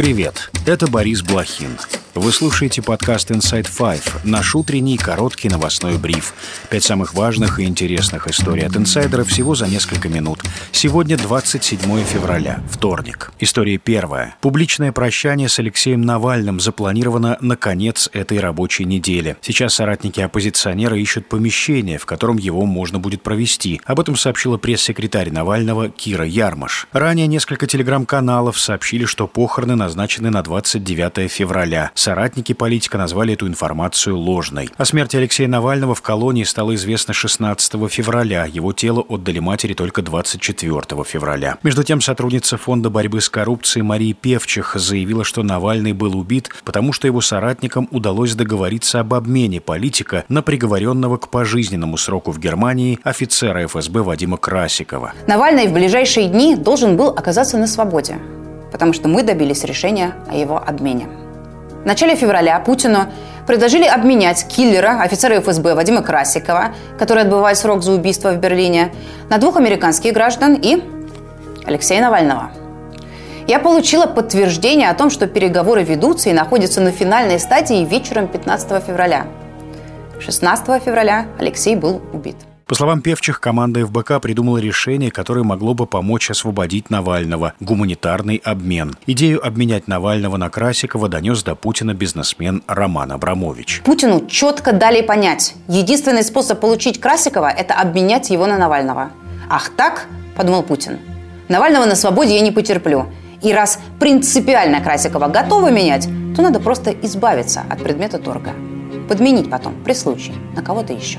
Привет, это Борис Блохин. Вы слушаете подкаст Inside Five, наш утренний короткий новостной бриф. Пять самых важных и интересных историй от инсайдера всего за несколько минут. Сегодня 27 февраля, вторник. История первая. Публичное прощание с Алексеем Навальным запланировано на конец этой рабочей недели. Сейчас соратники оппозиционера ищут помещение, в котором его можно будет провести. Об этом сообщила пресс-секретарь Навального Кира Ярмаш. Ранее несколько телеграм-каналов сообщили, что похороны назначены на 29 февраля. Соратники политика назвали эту информацию ложной. О смерти Алексея Навального в колонии стало известно 16 февраля. Его тело отдали матери только 24 февраля. Между тем, сотрудница Фонда борьбы с коррупцией Мария Певчих заявила, что Навальный был убит, потому что его соратникам удалось договориться об обмене политика на приговоренного к пожизненному сроку в Германии офицера ФСБ Вадима Красикова. Навальный в ближайшие дни должен был оказаться на свободе, потому что мы добились решения о его обмене. В начале февраля Путину предложили обменять киллера, офицера ФСБ Вадима Красикова, который отбывает срок за убийство в Берлине, на двух американских граждан и Алексея Навального. Я получила подтверждение о том, что переговоры ведутся и находятся на финальной стадии вечером 15 февраля. 16 февраля Алексей был убит. По словам певчих, команда ФБК придумала решение, которое могло бы помочь освободить Навального – гуманитарный обмен. Идею обменять Навального на Красикова донес до Путина бизнесмен Роман Абрамович. Путину четко дали понять, единственный способ получить Красикова – это обменять его на Навального. Ах так, подумал Путин, Навального на свободе я не потерплю. И раз принципиально Красикова готовы менять, то надо просто избавиться от предмета торга. Подменить потом, при случае, на кого-то еще.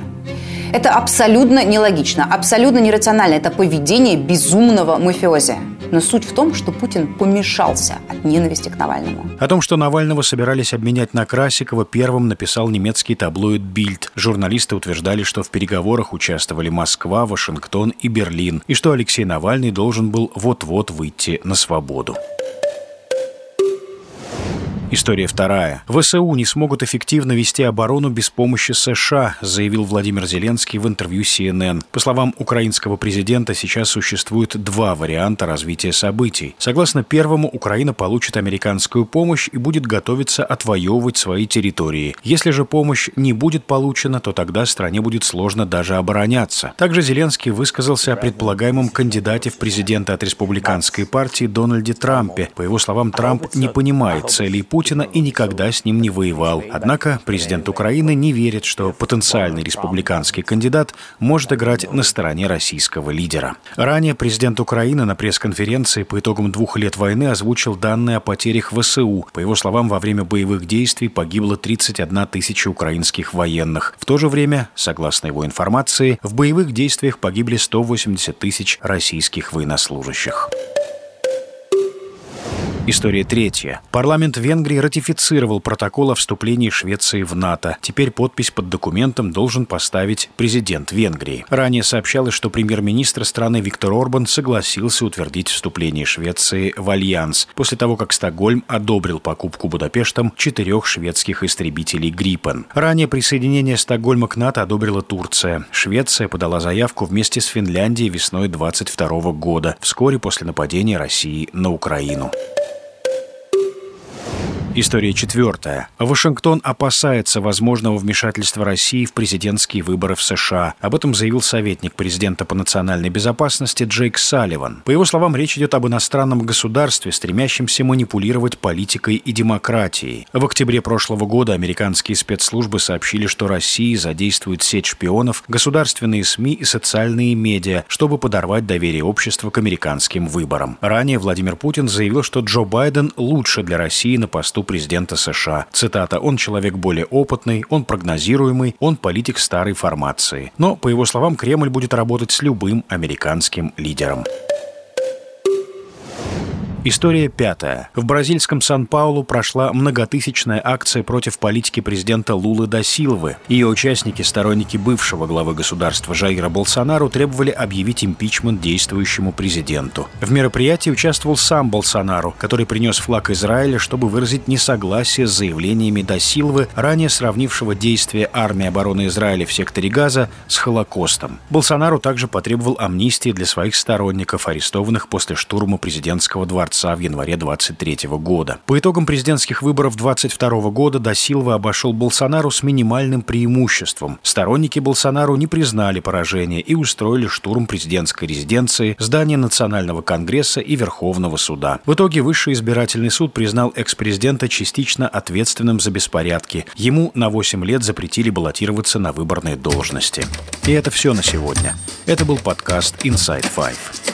Это абсолютно нелогично, абсолютно нерационально. Это поведение безумного мафиози. Но суть в том, что Путин помешался от ненависти к Навальному. О том, что Навального собирались обменять на Красикова, первым написал немецкий таблоид «Бильд». Журналисты утверждали, что в переговорах участвовали Москва, Вашингтон и Берлин, и что Алексей Навальный должен был вот-вот выйти на свободу. История вторая. ВСУ не смогут эффективно вести оборону без помощи США, заявил Владимир Зеленский в интервью CNN. По словам украинского президента, сейчас существует два варианта развития событий. Согласно первому, Украина получит американскую помощь и будет готовиться отвоевывать свои территории. Если же помощь не будет получена, то тогда стране будет сложно даже обороняться. Также Зеленский высказался о предполагаемом кандидате в президенты от республиканской партии Дональде Трампе. По его словам, Трамп не понимает целей Путина Путина и никогда с ним не воевал. Однако президент Украины не верит, что потенциальный республиканский кандидат может играть на стороне российского лидера. Ранее президент Украины на пресс-конференции по итогам двух лет войны озвучил данные о потерях ВСУ. По его словам, во время боевых действий погибло 31 тысяча украинских военных. В то же время, согласно его информации, в боевых действиях погибли 180 тысяч российских военнослужащих. История третья. Парламент Венгрии ратифицировал протокол о вступлении Швеции в НАТО. Теперь подпись под документом должен поставить президент Венгрии. Ранее сообщалось, что премьер-министр страны Виктор Орбан согласился утвердить вступление Швеции в Альянс после того, как Стокгольм одобрил покупку Будапештом четырех шведских истребителей «Грипен». Ранее присоединение Стокгольма к НАТО одобрила Турция. Швеция подала заявку вместе с Финляндией весной 22 года, вскоре после нападения России на Украину. История четвертая. Вашингтон опасается возможного вмешательства России в президентские выборы в США. Об этом заявил советник президента по национальной безопасности Джейк Салливан. По его словам, речь идет об иностранном государстве, стремящемся манипулировать политикой и демократией. В октябре прошлого года американские спецслужбы сообщили, что Россия задействует сеть шпионов, государственные СМИ и социальные медиа, чтобы подорвать доверие общества к американским выборам. Ранее Владимир Путин заявил, что Джо Байден лучше для России на посту посту президента США. Цитата «Он человек более опытный, он прогнозируемый, он политик старой формации». Но, по его словам, Кремль будет работать с любым американским лидером. История пятая. В бразильском Сан-Паулу прошла многотысячная акция против политики президента Лулы да Силвы. Ее участники, сторонники бывшего главы государства Жаира Болсонару, требовали объявить импичмент действующему президенту. В мероприятии участвовал сам Болсонару, который принес флаг Израиля, чтобы выразить несогласие с заявлениями да Силвы, ранее сравнившего действия армии обороны Израиля в секторе Газа с Холокостом. Болсонару также потребовал амнистии для своих сторонников, арестованных после штурма президентского дворца дворца в январе 23 года. По итогам президентских выборов 22 года До Силва обошел Болсонару с минимальным преимуществом. Сторонники Болсонару не признали поражение и устроили штурм президентской резиденции, здания Национального конгресса и Верховного суда. В итоге Высший избирательный суд признал экс-президента частично ответственным за беспорядки. Ему на 8 лет запретили баллотироваться на выборные должности. И это все на сегодня. Это был подкаст Inside Five.